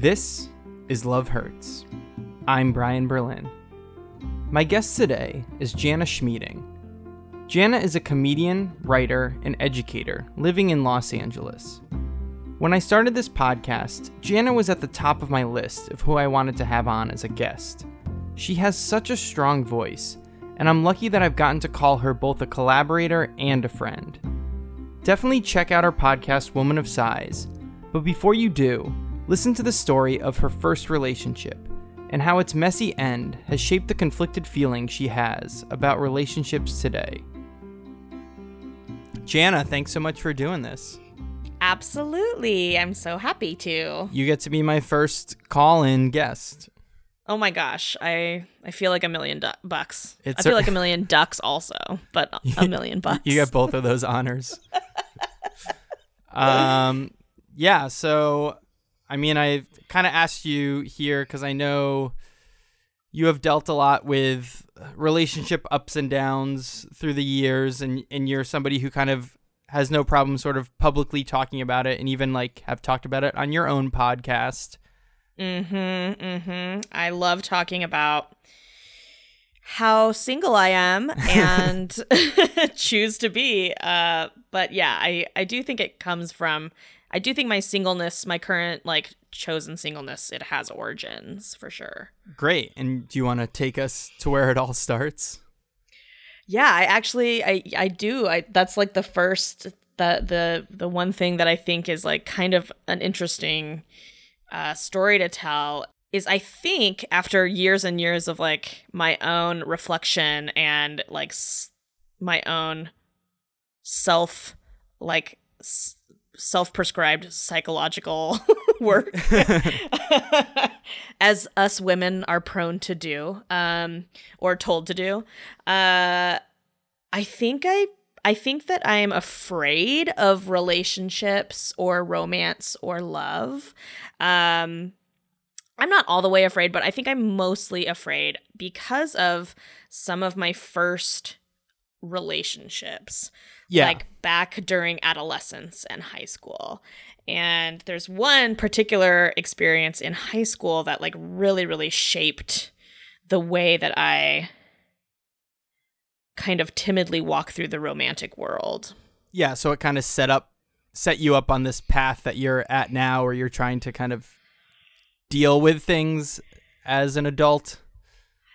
This is Love Hurts. I'm Brian Berlin. My guest today is Jana Schmieding. Jana is a comedian, writer, and educator living in Los Angeles. When I started this podcast, Jana was at the top of my list of who I wanted to have on as a guest. She has such a strong voice, and I'm lucky that I've gotten to call her both a collaborator and a friend. Definitely check out our podcast, Woman of Size, but before you do, listen to the story of her first relationship and how its messy end has shaped the conflicted feelings she has about relationships today. Jana, thanks so much for doing this. Absolutely. I'm so happy to. You get to be my first call in guest. Oh my gosh. I I feel like a million du- bucks. It's I feel a- like a million ducks also, but a million bucks. You get both of those honors. um, yeah. So, I mean, I kind of asked you here because I know you have dealt a lot with relationship ups and downs through the years, and and you're somebody who kind of has no problem sort of publicly talking about it, and even like have talked about it on your own podcast. Mm-hmm. Mm-hmm. I love talking about how single I am and choose to be. Uh, but yeah, I, I do think it comes from I do think my singleness, my current like chosen singleness, it has origins for sure. Great. And do you want to take us to where it all starts? Yeah, I actually I I do. I that's like the first the the the one thing that I think is like kind of an interesting uh story to tell is I think after years and years of like my own reflection and like s- my own self like s- self-prescribed psychological work as us women are prone to do um or told to do. Uh i think i i think that i am afraid of relationships or romance or love. Um i'm not all the way afraid but i think i'm mostly afraid because of some of my first relationships Yeah. like back during adolescence and high school. And there's one particular experience in high school that like really really shaped the way that I kind of timidly walk through the romantic world. yeah. So it kind of set up, set you up on this path that you're at now, where you're trying to kind of deal with things as an adult.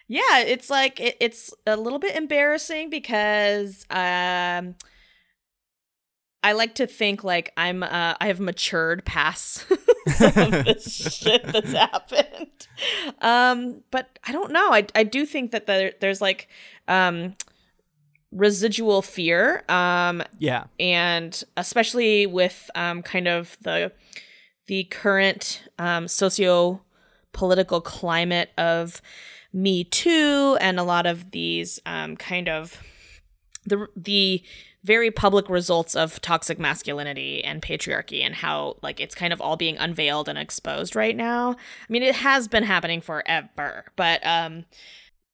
Yeah, it's like it, it's a little bit embarrassing because um I like to think like I'm uh I have matured past some of this shit that's happened. Um but I don't know. I I do think that there, there's like um residual fear um Yeah. and especially with um, kind of the the current um, socio political climate of Me Too and a lot of these um, kind of the the very public results of toxic masculinity and patriarchy and how like it's kind of all being unveiled and exposed right now. I mean, it has been happening forever, but um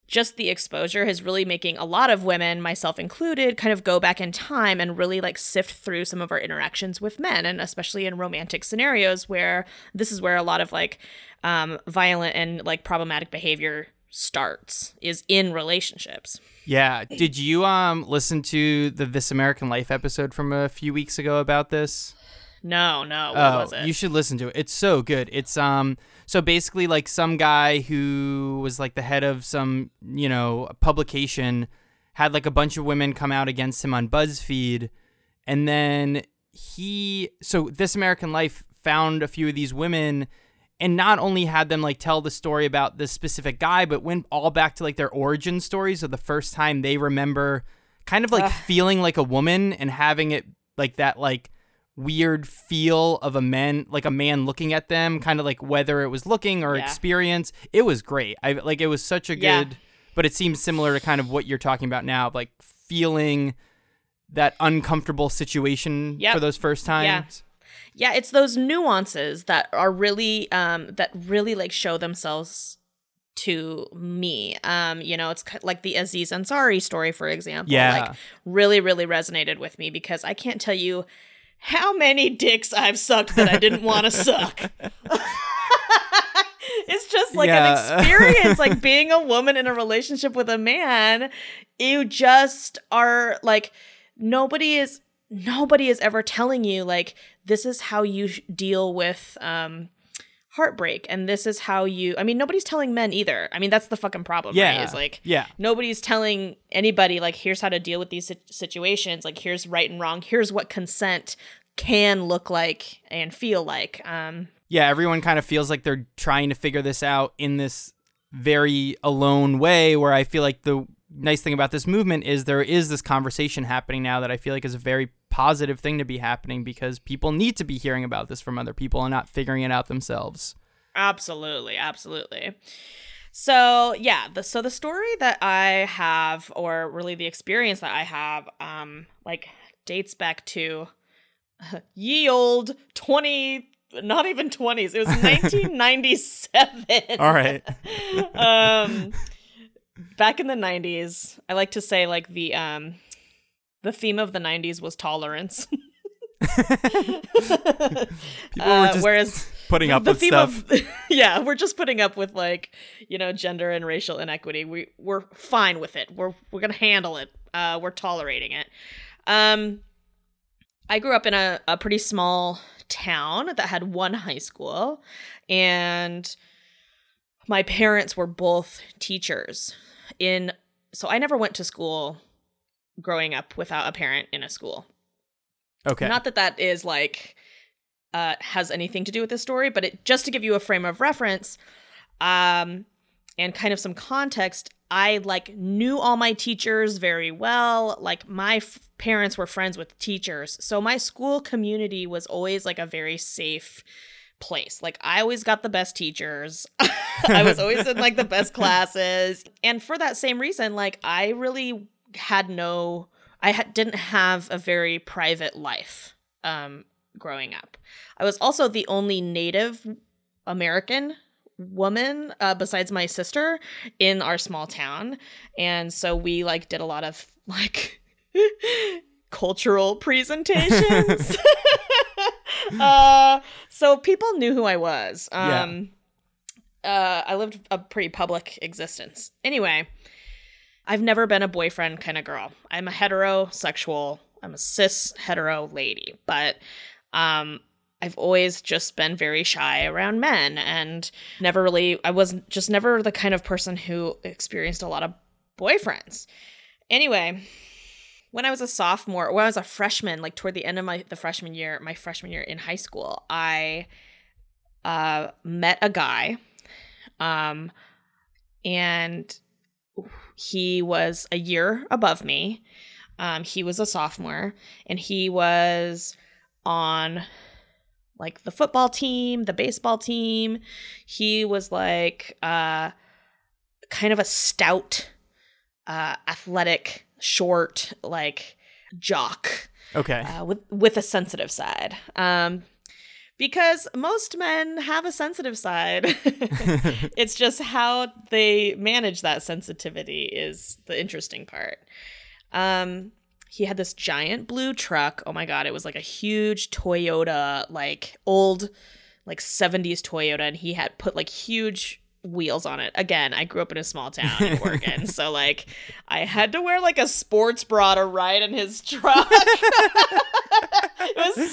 just the exposure is really making a lot of women, myself included, kind of go back in time and really like sift through some of our interactions with men, and especially in romantic scenarios where this is where a lot of like um, violent and like problematic behavior starts is in relationships. Yeah. Did you um listen to the This American Life episode from a few weeks ago about this? No, no, what oh, was it? you should listen to it. It's so good. It's um so basically like some guy who was like the head of some, you know, publication had like a bunch of women come out against him on BuzzFeed and then he so This American Life found a few of these women and not only had them like tell the story about this specific guy but went all back to like their origin stories of the first time they remember kind of like Ugh. feeling like a woman and having it like that like weird feel of a man like a man looking at them kind of like whether it was looking or Yeah. experience it was great i like it was such a Yeah. good but it seems similar to kind of what you're talking about now like feeling that uncomfortable situation Yep. for those first times yeah, it's those nuances that are really um that really like show themselves to me. Um, you know, it's like the Aziz Ansari story, for example. Yeah. Like really, really resonated with me because I can't tell you how many dicks I've sucked that I didn't want to suck. it's just like Yeah. an experience, like being a woman in a relationship with a man. You just are like, nobody is, nobody is ever telling you, like, this is how you sh- deal with, um, heartbreak and this is how you i mean nobody's telling men either i mean that's the fucking problem Yeah. right is like Yeah. nobody's telling anybody like here's how to deal with these situations like here's right and wrong here's what consent can look like and feel like um yeah, everyone kind of feels like they're trying to figure this out in this very alone way where I feel like the nice thing about this movement is there is this conversation happening now that I feel like is a very positive thing to be happening because people need to be hearing about this from other people and not figuring it out themselves. absolutely absolutely so yeah the so the story that i have or really the experience that i have um like dates back to ye old 20 not even 20s it was 1997 All right. um back in the 90s i like to say like the um the theme of the 90s was tolerance. People were Uh, whereas putting up the with theme stuff. of yeah we're just putting up with like you know gender and racial inequity. We we're fine with it. We're we're gonna handle it. Uh we're tolerating it. Um i grew up in a, a pretty small town that had one high school and my parents were both teachers in so i never went to school growing up without a parent in a school okay. not that that is like uh has anything to do with this story, but it just to give you a frame of reference, um, and kind of some context. I like knew all my teachers very well. Like my f- parents were friends with teachers, so my school community was always like a very safe place. Like I always got the best teachers. I was always in like the best classes. And for that same reason, like I really had no I ha- didn't have a very private life um growing up. I was also the only native American woman uh, besides my sister in our small town and so we like did a lot of like cultural presentations uh so people knew who i was Yeah. um uh i lived a pretty public existence anyway i've never been a boyfriend kind of girl i'm a heterosexual i'm a cis hetero lady but um I've always just been very shy around men and never really, I was just never the kind of person who experienced a lot of boyfriends. Anyway, when I was a sophomore, when I was a freshman, like toward the end of my the freshman year, my freshman year in high school, I uh, met a guy, um, and he was a year above me. Um, he was a sophomore, and he was on like the football team, the baseball team. He was like uh kind of a stout, uh athletic, short, like jock Okay. uh, with with a sensitive side. Um because most men have a sensitive side. it's just how they manage that sensitivity is the interesting part. Um he had this giant blue truck. Oh my god, it was like a huge Toyota, like old like 70s Toyota and he had put like huge wheels on it. Again, I grew up in a small town in Oregon, so like I had to wear like a sports bra to ride in his truck.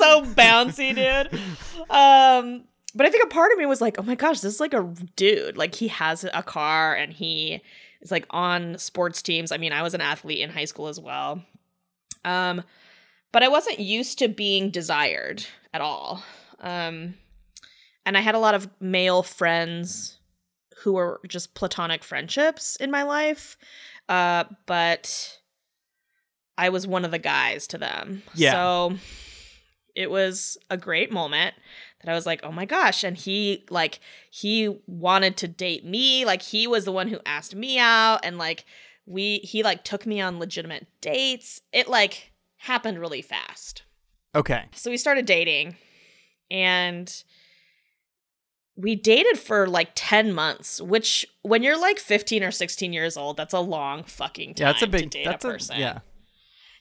So bouncy, dude. Um but I think a part of me was like, "Oh my gosh, this is like a dude. Like he has a car and he is like on sports teams. I mean, I was an athlete in high school as well. Um but I wasn't used to being desired at all. Um and I had a lot of male friends who were just platonic friendships in my life. Uh, but I was one of the guys to them. Yeah. So it was a great moment that I was like, oh my gosh. And he, like, he wanted to date me. Like, he was the one who asked me out. And, like, we, he, like, took me on legitimate dates. It, like, happened really fast. okay. So we started dating and we dated for like 10 months, which when you're like 15 or 16 years old, that's a long fucking time Yeah, that's a to big. date That's a a person. yeah.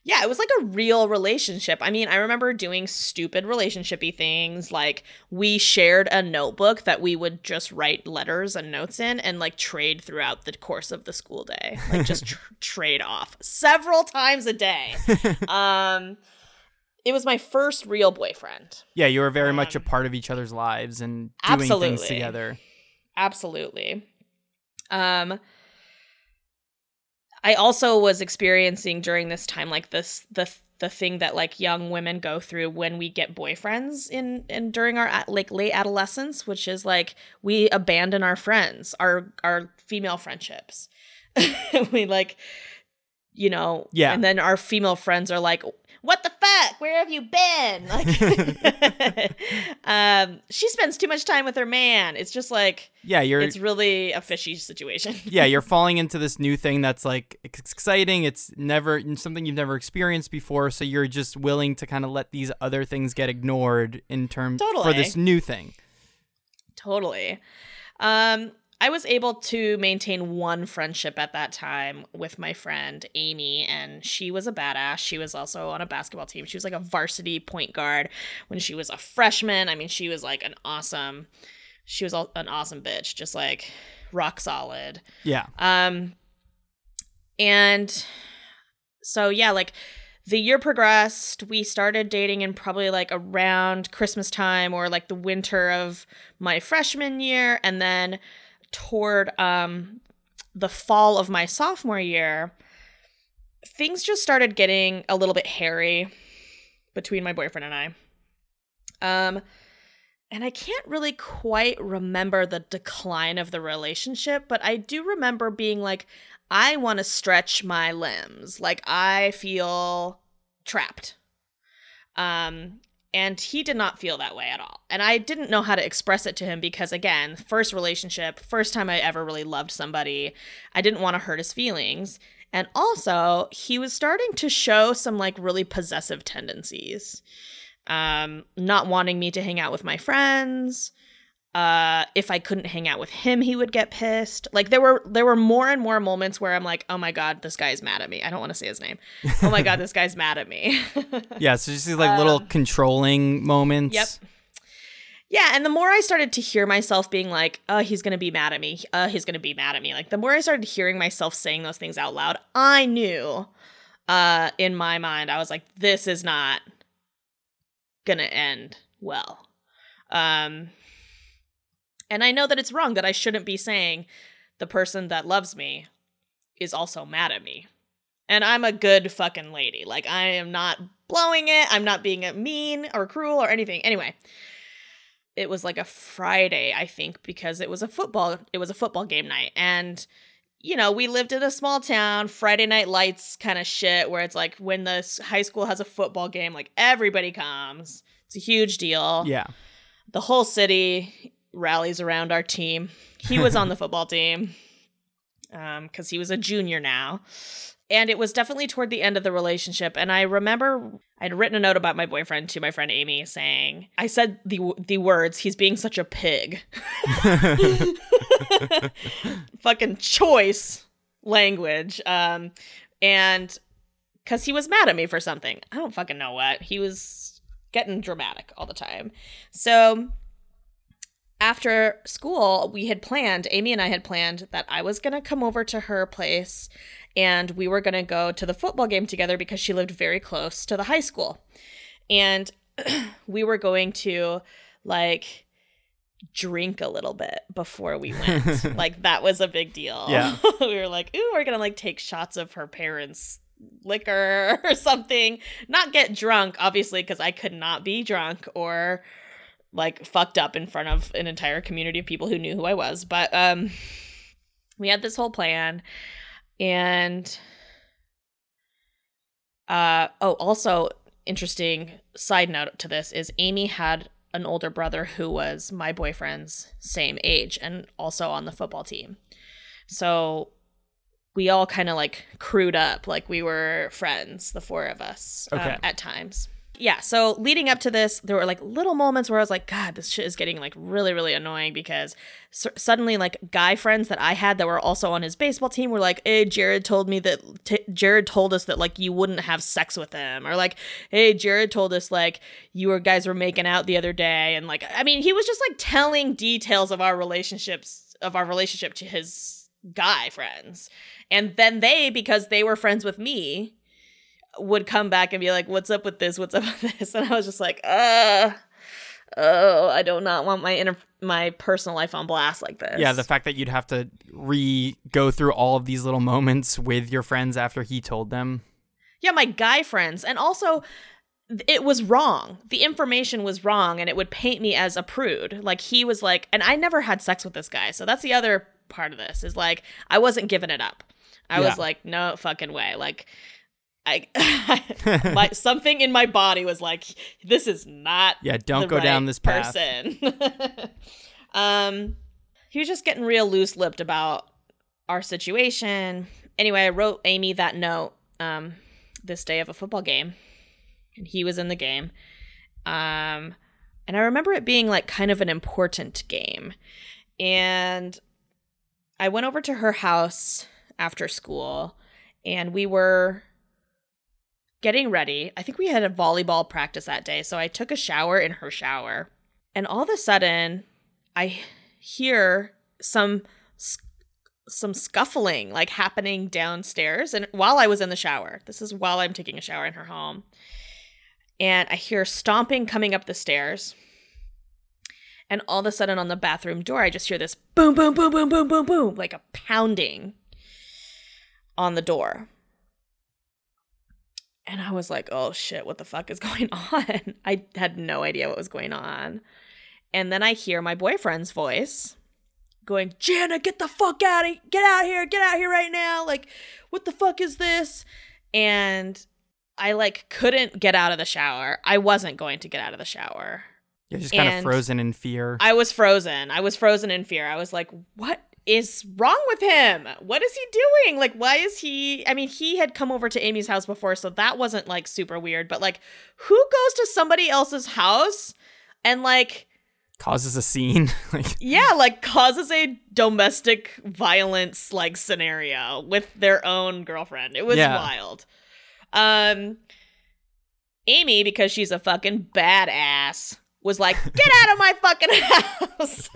Yeah, it was like a real relationship. I mean, I remember doing stupid relationshipy things like we shared a notebook that we would just write letters and notes in and like trade throughout the course of the school day. Like just tr- trade off several times a day. um it was my first real boyfriend. Yeah, you were very um, much a um, part of each other's lives and doing absolutely. things together. Absolutely. Um I also was experiencing during this time like this the the thing that like young women go through when we get boyfriends in and during our like late adolescence, which is like we abandon our friends, our our female friendships. we like you know, yeah. And then our female friends are like, what the fuck? Where have you been? Like, um, she spends too much time with her man. It's just like, yeah, you're. It's really a fishy situation. yeah, you're falling into this new thing that's like exciting. It's never something you've never experienced before, so you're just willing to kind of let these other things get ignored in terms totally. for this new thing. Totally. Um, I was able to maintain one friendship at that time with my friend Amy, and she was a badass. She was also on a basketball team. She was like a varsity point guard when she was a freshman. I mean, she was like an awesome, she was an awesome bitch, just like rock solid. Yeah. Um, and so yeah, like the year progressed. We started dating in probably like around Christmas time or like the winter of my freshman year, and then toward um, the fall of my sophomore year, things just started getting a little bit hairy between my boyfriend and I. Um, and I can't really quite remember the decline of the relationship, but I do remember being like, I want to stretch my limbs. Like, I feel trapped. Um, and he did not feel that way at all. And I didn't know how to express it to him because, again, first relationship, first time I ever really loved somebody, I didn't want to hurt his feelings. And also, he was starting to show some like really possessive tendencies. Um, not wanting me to hang out with my friends, uh if i couldn't hang out with him he would get pissed. Like there were there were more and more moments where i'm like oh my god this guy's mad at me. I don't want to say his name. Oh my god this guy's mad at me. Yeah so just these like um, little controlling moments. yep. Yeah and the more i started to hear myself being like oh he's gonna be mad at me. Uh he's gonna be mad at me like the more i started hearing myself saying those things out loud i knew uh in my mind i was like this is not gonna end well. Um and I know that it's wrong that I shouldn't be saying the person that loves me is also mad at me. And I'm a good fucking lady. Like I am not blowing it. I'm not being mean or cruel or anything. Anyway, it was like a Friday, I think, because it was a football it was a football game night and you know, we lived in a small town, Friday night lights kind of shit where it's like when the high school has a football game, like everybody comes. It's a huge deal. Yeah. The whole city rallies around our team. He was on the football team because um, he was a junior now. And it was definitely toward the end of the relationship. And I remember I'd written a note about my boyfriend to my friend Amy saying, I said the the words, he's being such a pig. Fucking choice language. Um, and because he was mad at me for something. I don't fucking know what. He was getting dramatic all the time. So after school, we had planned, Amy and I had planned that I was going to come over to her place and we were going to go to the football game together because she lived very close to the high school. And we were going to like drink a little bit before we went. like that was a big deal. Yeah. we were like, "Ooh, we're going to like take shots of her parents' liquor or something. Not get drunk obviously because I could not be drunk or like fucked up in front of an entire community of people who knew who I was. But um we had this whole plan and uh oh also interesting side note to this is Amy had an older brother who was my boyfriend's same age and also on the football team. So we all kind of like crewed up like we were friends, the four of us okay. uh, at times yeah, so leading up to this, there were like little moments where I was like, God, this shit is getting like really, really annoying because suddenly, like, guy friends that I had that were also on his baseball team were like, Hey, Jared told me that, t- Jared told us that like you wouldn't have sex with him. Or like, Hey, Jared told us like you were guys were making out the other day. And like, I mean, he was just like telling details of our relationships, of our relationship to his guy friends. And then they, because they were friends with me, would come back and be like, "What's up with this? What's up with this?" And I was just like, "Uh, oh, I do not want my inner my personal life on blast like this." Yeah, the fact that you'd have to re go through all of these little moments with your friends after he told them. yeah, my guy friends, and also it was wrong. The information was wrong, and it would paint me as a prude. Like he was like, and I never had sex with this guy, so that's the other part of this is like I wasn't giving it up. I Yeah. was like, no fucking way. Like I, my something in my body was like, this is not Yeah, don't go down right this path. person. um, he was just getting real loose lipped about our situation. Anyway, I wrote Amy that note um, this day of a football game, and he was in the game. Um, and I remember it being like kind of an important game. And I went over to her house after school, and we were getting ready. I think we had a volleyball practice that day. So I took a shower in her shower. And all of a sudden, I hear some some scuffling like happening downstairs and while I was in the shower. This is while I'm taking a shower in her home. And I hear stomping coming up the stairs. And all of a sudden on the bathroom door, I just hear this boom, boom, boom, boom, boom, boom, boom, like a pounding on the door. And I was like, oh shit, what the fuck is going on? I had no idea what was going on. And then I hear my boyfriend's voice going, Jana, get the fuck out of get out here, get out here right now. Like, what the fuck is this? And I like couldn't get out of the shower. I wasn't going to get out of the shower. You're just kind of frozen in fear. I was frozen. I was frozen in fear. I was like, what is wrong with him? What is he doing? Like, why is he? I mean, he had come over to Amy's house before, so that wasn't like super weird, but like, who goes to somebody else's house and like, Causes a scene. like, yeah, like causes a domestic violence like scenario with their own girlfriend? It was Yeah. wild. Um, Amy, because she's a fucking badass, was like, get out of my fucking house.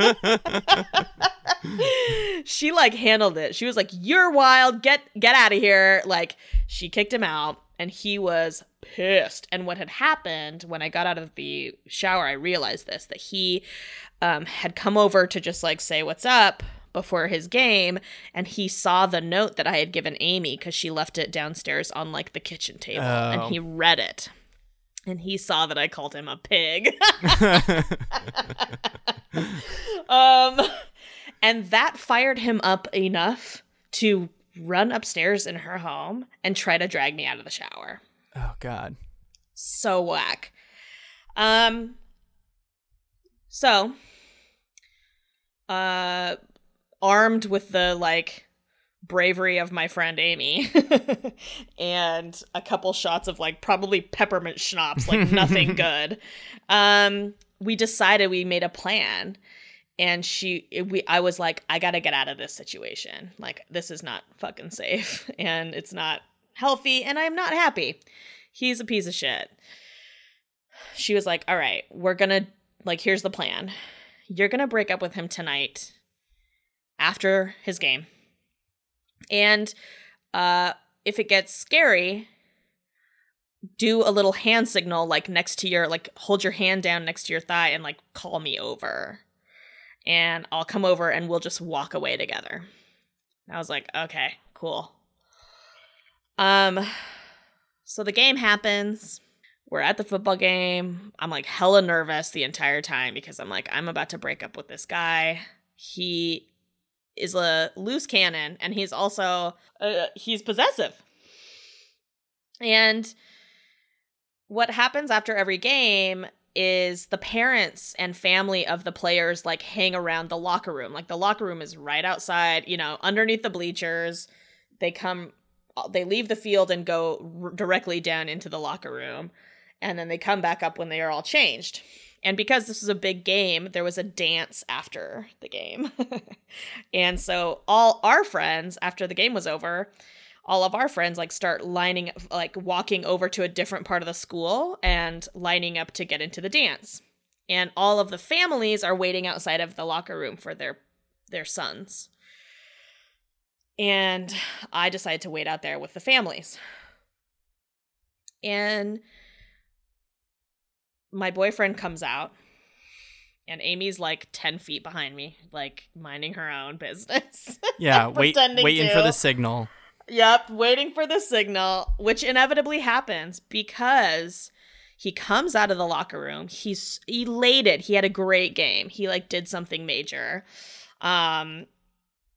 she like handled it. She was like, "You're wild. Get get out of here." Like she kicked him out and he was pissed. And what had happened when I got out of the shower, I realized this that he um, had come over to just like say what's up before his game and he saw the note that I had given Amy cuz she left it downstairs on like the kitchen table Oh. and he read it. And he saw that I called him a pig. um and that fired him up enough to run upstairs in her home and try to drag me out of the shower oh God. so whack um so uh armed with the like bravery of my friend amy and a couple shots of like probably peppermint schnapps like nothing good. Um we decided we made a plan and she we i was like i gotta get out of this situation. Like this is not fucking safe and it's not healthy and i'm not happy. He's a piece of shit. She was like all right we're gonna like here's the plan. You're gonna break up with him tonight after his game and uh if it gets scary do a little hand signal like next to your like hold your hand down next to your thigh and like call me over and I'll come over and we'll just walk away together. I was like, okay, cool. Um so the game happens. We're at the football game. I'm like hella nervous the entire time because I'm like I'm about to break up with this guy. He is a loose cannon and he's also uh, he's possessive. And what happens after every game is the parents and family of the players like hang around the locker room. Like the locker room is right outside, you know, underneath the bleachers. They come they leave the field and go r- directly down into the locker room. and then they come back up when they are all changed. And because this was a big game, there was a dance after the game. and so all our friends, after the game was over, all of our friends like start lining like walking over to a different part of the school and lining up to get into the dance. And all of the families are waiting outside of the locker room for their their sons. And I decided to wait out there with the families. And my boyfriend comes out and Amy's like 10 feet behind me, like minding her own business. Yeah, wait, waiting to. for the signal. Yep, waiting for the signal, which inevitably happens because he comes out of the locker room. He's elated. He had a great game. He like did something major. Um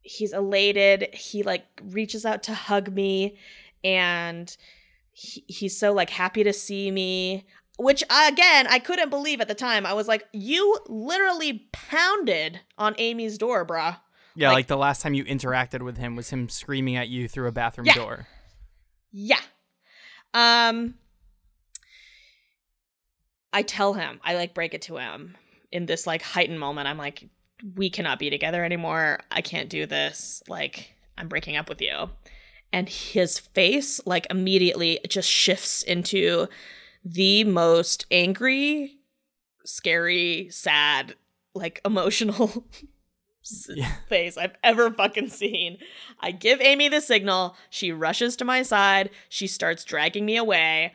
he's elated. He like reaches out to hug me and he, he's so like happy to see me which again I couldn't believe at the time. I was like, "You literally pounded on Amy's door, bruh." Yeah, like, like, the last time you interacted with him was him screaming at you through a bathroom yeah. door. Yeah. Um I tell him, I like break it to him in this like heightened moment. I'm like, we cannot be together anymore. I can't do this. Like, I'm breaking up with you. And his face like immediately just shifts into the most angry, scary, sad, like emotional yeah. face I've ever fucking seen. I give Amy the signal. She rushes to my side. She starts dragging me away.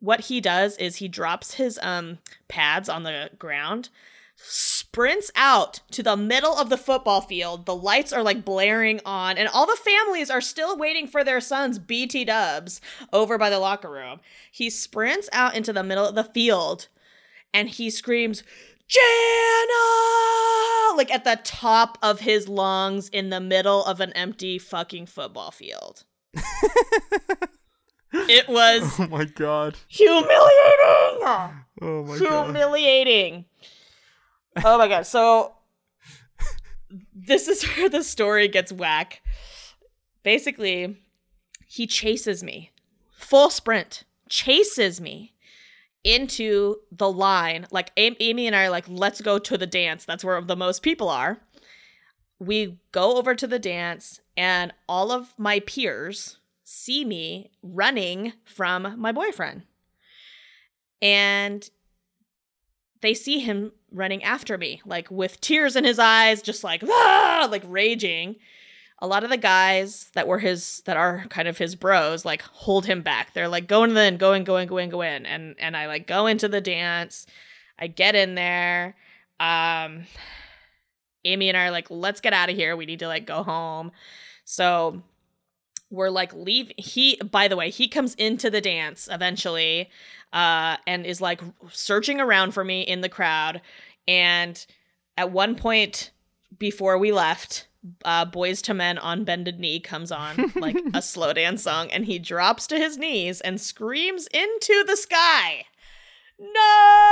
What he does is he drops his um pads on the ground, sprints out to the middle of the football field. The lights are like blaring on, and all the families are still waiting for their sons, BT dubs, over by the locker room. He sprints out into the middle of the field and he screams, Jana! Like at the top of his lungs in the middle of an empty fucking football field. it was Oh my god. Humiliating! Oh my god. Humiliating. Oh my god. So this is where the story gets whack. Basically, he chases me. Full sprint. Chases me into the line. Like Amy and I are like, let's go to the dance. That's where the most people are. We go over to the dance, and all of my peers see me running from my boyfriend. And they see him running after me, like with tears in his eyes, just like, ah, like raging a lot of the guys that were his that are kind of his bros like hold him back. They're like go in then go in, go in, go in, go in. And and I like go into the dance. I get in there. Um Amy and I are like, let's get out of here. We need to like go home. So we're like leave he by the way, he comes into the dance eventually, uh, and is like searching around for me in the crowd. And at one point before we left, uh, Boyz II Men on Bended Knee comes on, like a slow dance song, and he drops to his knees and screams into the sky. No!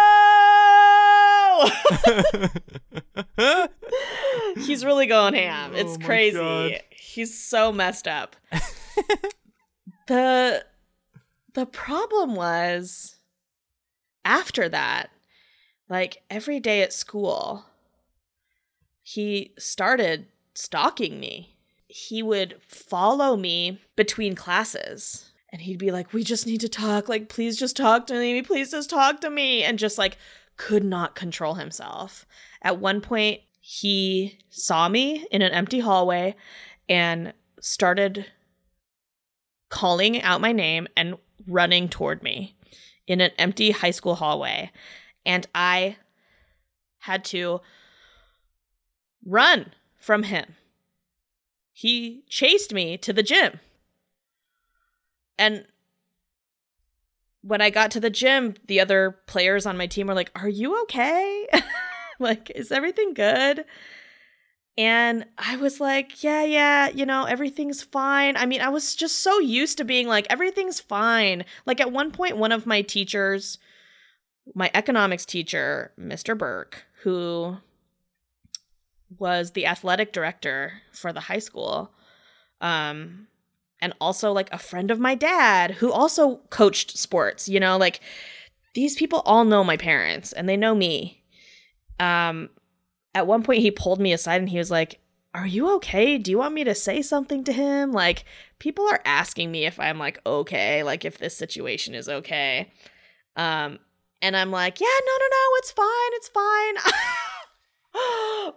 He's really going ham. Oh it's oh crazy. God. He's so messed up. the the problem was after that, like every day at school, he started stalking me. He would follow me between classes and he'd be like, We just need to talk. Like, please just talk to me. Please just talk to me. And just like could not control himself. At one point, he saw me in an empty hallway and started calling out my name and running toward me in an empty high school hallway. And I had to run from him. He chased me to the gym. And when I got to the gym, the other players on my team were like, Are you okay? like, is everything good? And I was like, Yeah, yeah, you know, everything's fine. I mean, I was just so used to being like, Everything's fine. Like, at one point, one of my teachers, my economics teacher, Mr. Burke, who was the athletic director for the high school. Um, and also like a friend of my dad who also coached sports, you know, like these people all know my parents and they know me. Um, at one point, he pulled me aside and he was like, Are you okay? Do you want me to say something to him? Like, people are asking me if I'm like okay, like if this situation is okay. Um, and I'm like, Yeah, no, no, no, it's fine, it's fine.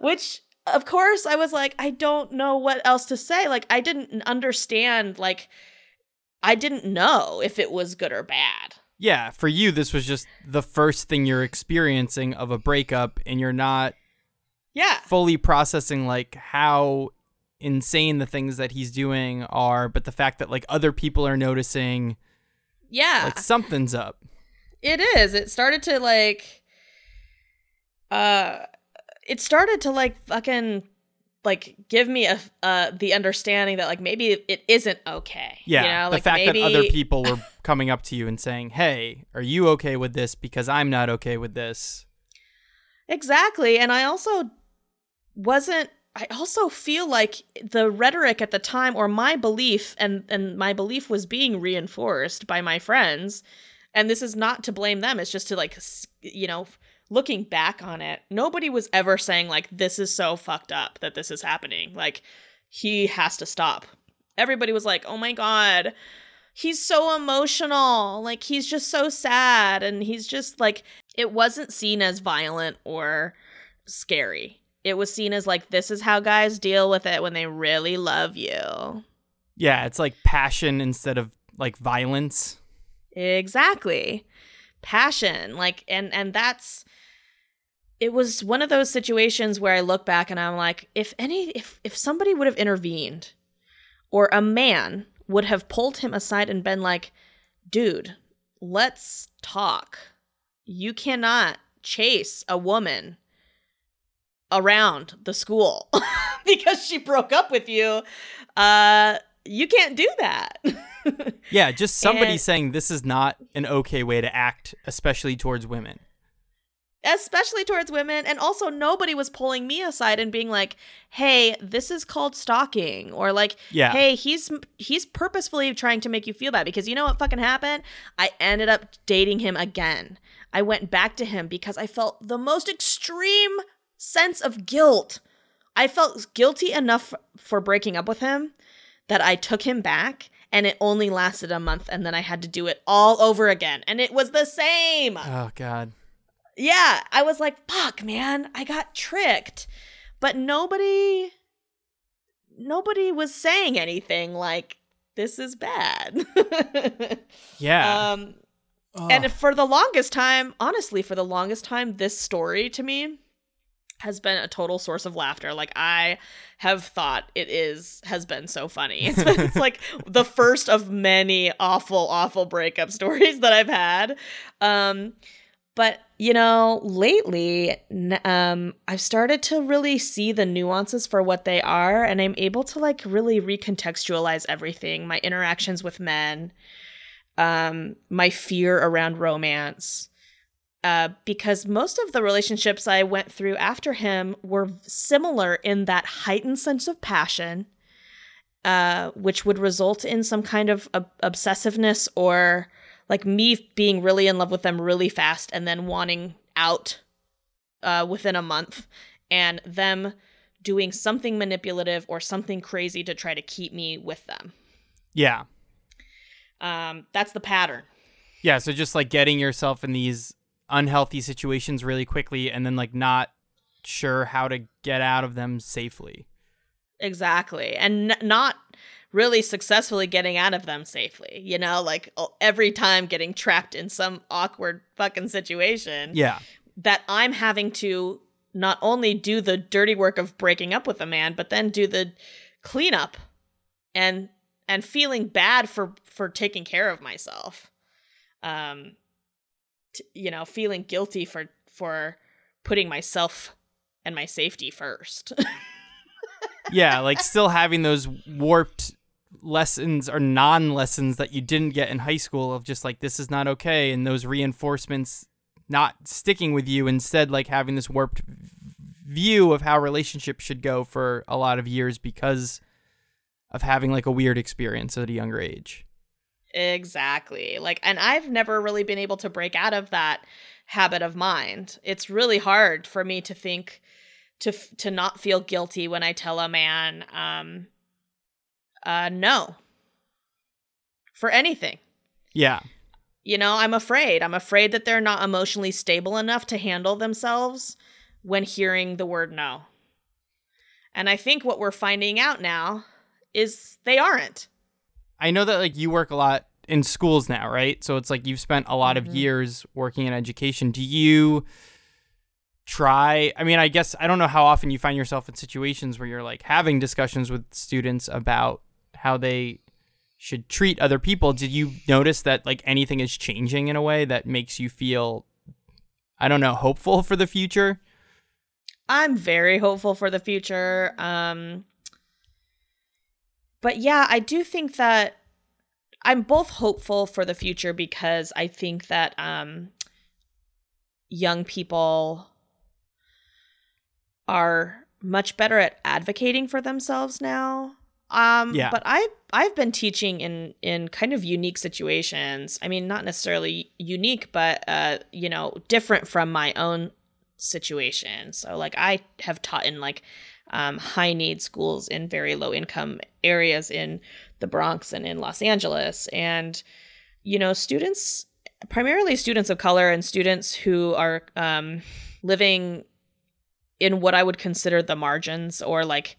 Which, of course, I was like, I don't know what else to say. Like, I didn't understand, like, I didn't know if it was good or bad. Yeah, for you, this was just the first thing you're experiencing of a breakup, and you're not Yeah. fully processing like how insane the things that he's doing are, but the fact that like other people are noticing, Yeah. like something's up. It is. It started to like uh it started to like fucking like give me a uh the understanding that like maybe it isn't okay. Yeah, You know, the like fact maybe that other people were coming up to you and saying, "Hey, are you okay with this? Because I'm not okay with this." Exactly. And I also wasn't I also feel like the rhetoric at the time or my belief and and my belief was being reinforced by my friends and this is not to blame them it's just to like you know looking back on it nobody was ever saying like this is so fucked up that this is happening like he has to stop everybody was like oh my god he's so emotional like he's just so sad and he's just like it wasn't seen as violent or scary it was seen as like this is how guys deal with it when they really love you Yeah, it's like passion instead of like violence. Exactly. Passion. Like and and that's it was one of those situations where I look back and I'm like if any if if somebody would have intervened or a man would have pulled him aside and been like, "Dude, let's talk. You cannot chase a woman around the school because she broke up with you. Uh you can't do that." Yeah, just somebody And- saying this is not an okay way to act, especially towards women. Especially towards women. And also nobody was pulling me aside and being like hey this is called stalking. Or like Yeah. hey he's he's purposefully trying to make you feel bad. Because you know what fucking happened? I ended up dating him again. I went back to him because i felt the most extreme sense of guilt. I felt guilty enough for breaking up with him that i took him back and it only lasted a month and then i had to do it all over again. And it was the same. Oh god. Yeah, I was like, fuck, man, I got tricked. But nobody nobody was saying anything like this is bad. Yeah. um and for the longest time, honestly, for the longest time this story to me has been a total source of laughter. Like I have thought it is has been so funny. It's, been, it's like the first of many awful awful breakup stories that I've had. Um but you know, lately, um, I've started to really see the nuances for what they are, and I'm able to like really recontextualize everything. My interactions with men, um, my fear around romance, uh, because most of the relationships I went through after him were similar in that heightened sense of passion, uh, which would result in some kind of ob- obsessiveness or like me being really in love with them really fast and then wanting out uh, within a month and them doing something manipulative or something crazy to try to keep me with them. yeah. Um, that's the pattern. Yeah, so just like getting yourself in these unhealthy situations really quickly and then like not sure how to get out of them safely. Exactly. And n- not really successfully getting out of them safely. You know, like every time getting trapped in some awkward fucking situation Yeah. that I'm having to not only do the dirty work of breaking up with a man, but then do the cleanup and and feeling bad for for taking care of myself. Um t- you know, feeling guilty for for putting myself and my safety first. Yeah, like still having those warped lessons or non-lessons that you didn't get in high school of just like this is not okay and those reinforcements not sticking with you instead like having this warped view of how relationships should go for a lot of years because of having like a weird experience at a younger age. Exactly. Like, and I've never really been able to break out of that habit of mind. It's really hard for me to think to to not feel guilty when I tell a man um uh no for anything. Yeah. You know, I'm afraid. I'm afraid that they're not emotionally stable enough to handle themselves when hearing the word no. And I think what we're finding out now is they aren't. I know that like you work a lot in schools now, right? So it's like you've spent a lot Mhm. of years working in education. Do you try I mean, I guess I don't know how often you find yourself in situations where you're like having discussions with students about how they should treat other people. Did you notice that like anything is changing in a way that makes you feel I don't know, hopeful for the future? I'm very hopeful for the future. Um but yeah, I do think that I'm both hopeful for the future because I think that um young people are much better at advocating for themselves now. Um Yeah. but I I've been teaching in in kind of unique situations. I mean, not necessarily unique, but uh you know, different from my own situation. So like I have taught in like um, high need schools in very low income areas in the Bronx and in Los Angeles, and you know students, primarily students of color and students who are um, living in what I would consider the margins or like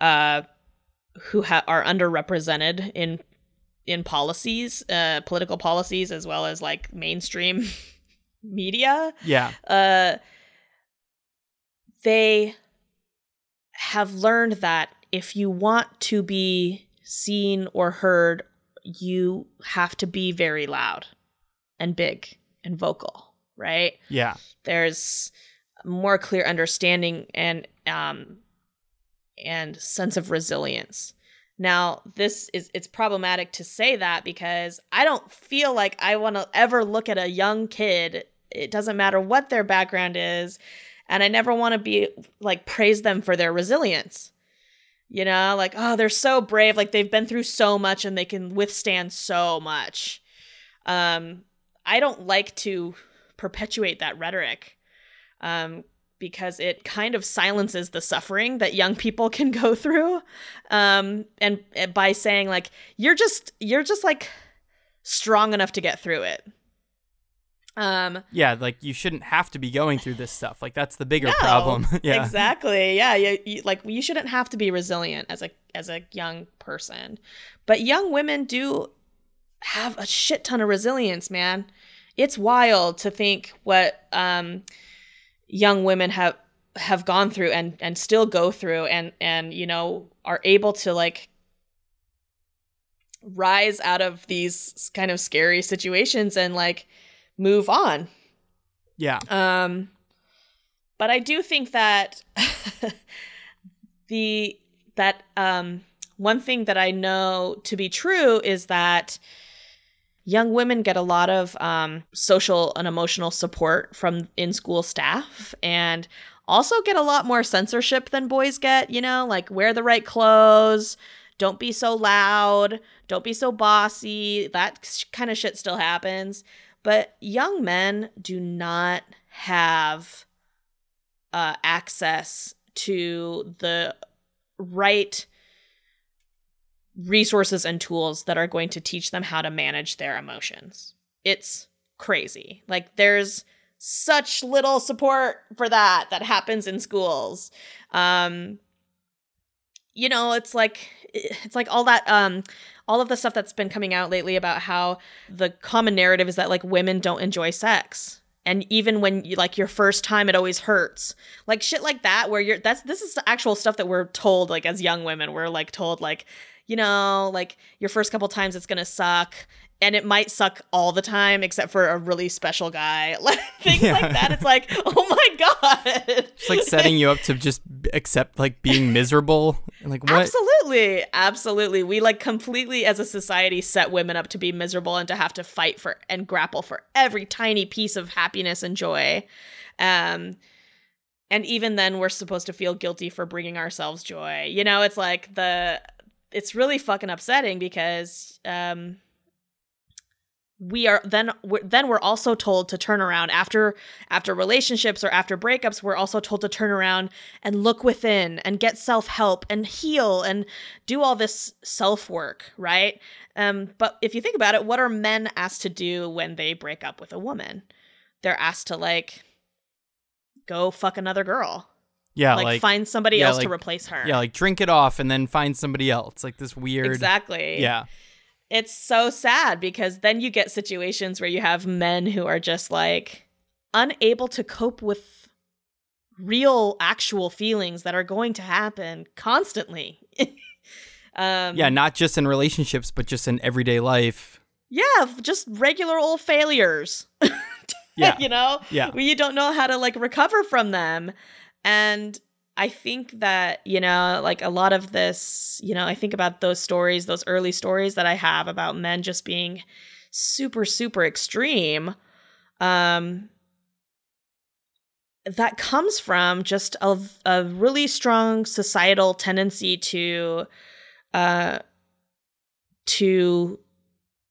uh, who ha- are underrepresented in in policies, uh, political policies, as well as like mainstream media Yeah. uh they have learned that if you want to be seen or heard you have to be very loud and big and vocal right Yeah. there's more clear understanding and um and sense of resilience. Now this is it's problematic to say that because i don't feel like i want to ever look at a young kid. It doesn't matter what their background is and i never want to be like praise them for their resilience. You know like oh they're so brave. Like they've been through so much and they can withstand so much. Um i don't like to perpetuate that rhetoric. Um, because it kind of silences the suffering that young people can go through um, and, and by saying like you're just you're just like strong enough to get through it um Yeah, like you shouldn't have to be going through this stuff. Like that's the bigger No, problem. yeah. exactly yeah you, you, like you shouldn't have to be resilient as a as a young person but young women do have a shit ton of resilience man it's wild to think what um young women have have gone through and and still go through and and you know are able to like rise out of these kind of scary situations and like move on Yeah. um, but I do think that the that um one thing that I know to be true is that young women get a lot of um, social and emotional support from in school staff and also get a lot more censorship than boys get you know like wear the right clothes don't be so loud don't be so bossy that kind of shit still happens. But young men do not have uh, access to the right resources and tools that are going to teach them how to manage their emotions. It's crazy. Like there's such little support for that that happens in schools. Um you know, it's like it's like all that um all of the stuff that's been coming out lately about how the common narrative is that like women don't enjoy sex and even when you like your first time it always hurts like shit like that where you're that's this is the actual stuff that we're told like as young women we're like told like you know like your first couple times it's gonna suck and it might suck all the time except for a really special guy like things Yeah. like that it's like oh my god It's like setting you up to just accept like being miserable. Like what? Absolutely. Absolutely. We like completely as a society set women up to be miserable and to have to fight for and grapple for every tiny piece of happiness and joy. Um and even then we're supposed to feel guilty for bringing ourselves joy. You know, it's like the it's really fucking upsetting because um we are then we're, then we're also told to turn around after after relationships or after breakups we're also told to turn around and look within and get self-help and heal and do all this self-work right? Um but if you think about it what are men asked to do when they break up with a woman? They're asked to like go fuck another girl Yeah, like, like, find somebody yeah, else to replace her yeah, like drink it off and then find somebody else. Like this weird. exactly Yeah. it's so sad because then you get situations where you have men who are just like unable to cope with real actual feelings that are going to happen constantly um Yeah, not just in relationships, but just in everyday life. yeah just regular old failures Yeah. you know Yeah. where you don't know how to like recover from them and i think that you know like a lot of this you know i think about those stories those early stories that i have about men just being super super extreme um that comes from just a, a really strong societal tendency to uh to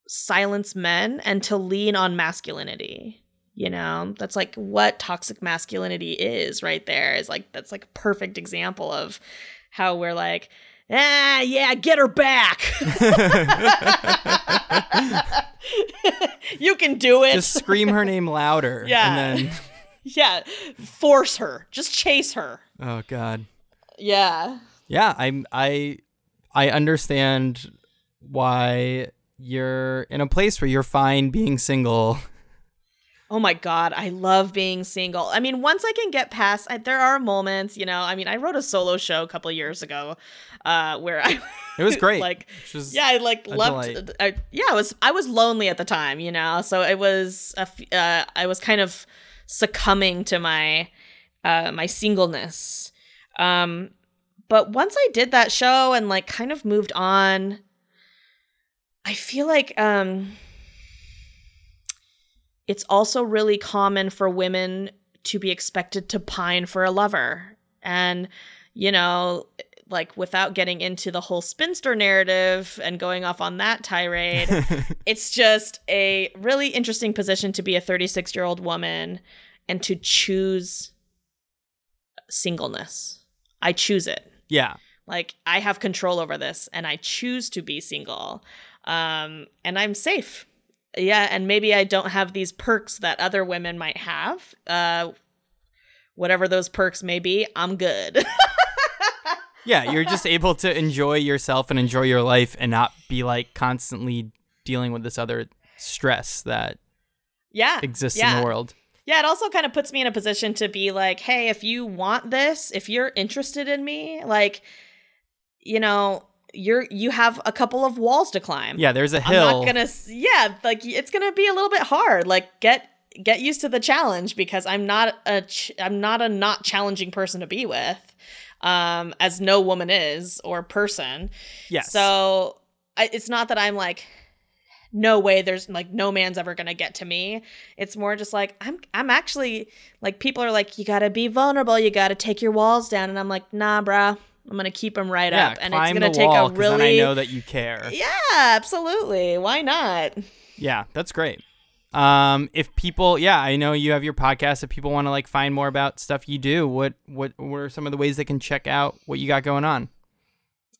silence men and to lean on masculinity you know that's like what toxic masculinity is right there is like that's like a perfect example of how we're like ah yeah get her back you can do it just scream her name louder. Yeah. And then, yeah force her just chase her oh god. yeah Yeah, I'm. I. I understand why you're in a place where you're fine being single. Oh my god, I love being single. I mean, once I can get past, I, there are moments, you know. I mean, I wrote a solo show a couple years ago, uh, where I It was great. like, was, yeah, I like loved. I, yeah, I was I was lonely at the time, you know. So it was a uh, I was kind of succumbing to my uh, my singleness. Um, but once I did that show and like kind of moved on, I feel like um, it's also really common for women to be expected to pine for a lover, and you know, like without getting into the whole spinster narrative and going off on that tirade, it's just a really interesting position to be a 36 year old woman and to choose singleness. I choose it. yeah. Like I have control over this and I choose to be single. Um and I'm safe. Yeah, and maybe I don't have these perks that other women might have. Uh whatever those perks may be, I'm good. Yeah, you're just able to enjoy yourself and enjoy your life and not be like constantly dealing with this other stress that yeah. exists in the world. Yeah, it also kind of puts me in a position to be like, hey, if you want this, if you're interested in me, like, you know, you're you have a couple of walls to climb. Yeah, there's a hill. I'm not gonna. Yeah, like it's gonna be a little bit hard. Like get get used to the challenge because I'm not a ch- I'm not a not challenging person to be with, um, as no woman is or person. yes. So I, it's not that I'm like, no way. There's like no man's ever gonna get to me. It's more just like I'm. I'm actually like people are like, you gotta be vulnerable. You gotta take your walls down, and I'm like, nah, bruh. I'm gonna keep them right yeah, up, and it's gonna take wall a really. then I know that you care. yeah, absolutely. Why not? Yeah, that's great. Um, if people, yeah, I know you have your podcast. If people want to like find more about stuff you do, what what what are some of the ways they can check out what you got going on?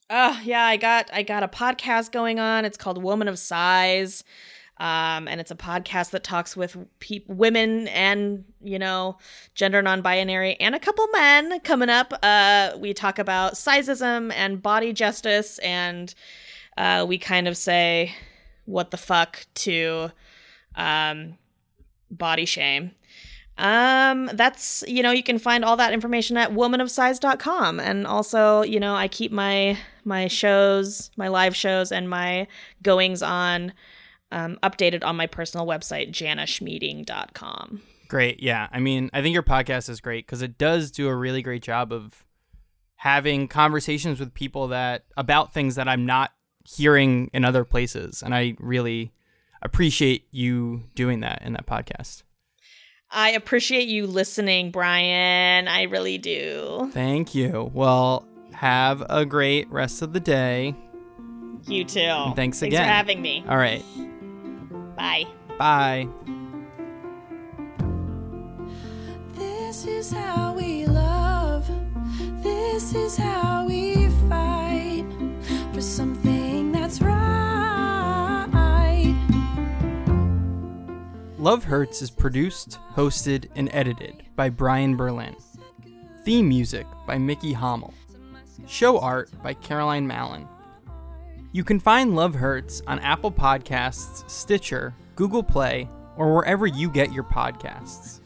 Oh yeah, I got I got a podcast going on. It's called Woman of Size, um, and it's a podcast that talks with pe- women and you know gender non-binary and a couple men coming up. Uh, we talk about sizeism and body justice, and uh, we kind of say what the fuck to um, body shame. Um, that's, you know, you can find all that information at womanofsize.com. And also, you know, I keep my, my shows, my live shows and my goings on, um, updated on my personal website, janaschmieding.com. Great. Yeah. I mean, I think your podcast is great because it does do a really great job of having conversations with people that about things that I'm not hearing in other places. And I really appreciate you doing that in that podcast. I appreciate you listening, Brian. I really do. Thank you. Well, have a great rest of the day. You too. Thanks Thanks again. for having me. All right. Bye. Bye. This is how we love. This is how we fight for something that's right. Love Hurts is produced, hosted, and edited by Brian Berlin. Theme music by Mickey Hommel. Show art by Caroline Mallon. You can find Love Hurts on Apple Podcasts, Stitcher, Google Play, or wherever you get your podcasts.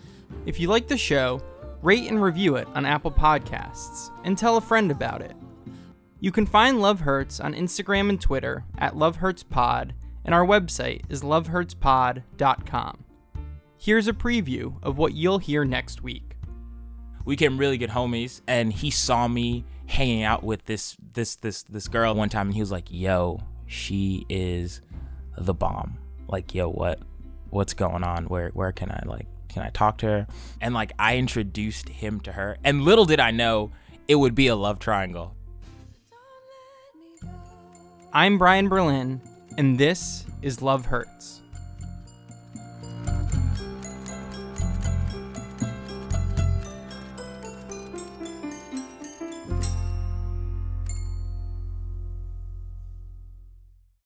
If you like the show, rate and review it on Apple Podcasts and tell a friend about it. You can find Love Hurts on Instagram and Twitter at Love Hurts Pod, and our website is lovehurtspod.com. Here's a preview of what you'll hear next week. we became really good homies and he saw me hanging out with this this this this girl one time and he was like yo she is the bomb. Like yo what what's going on? Where where can i like can i talk to her? And like i introduced him to her and little did i know it would be a love triangle. I'm Brian Berlin, and this is Love Hurts.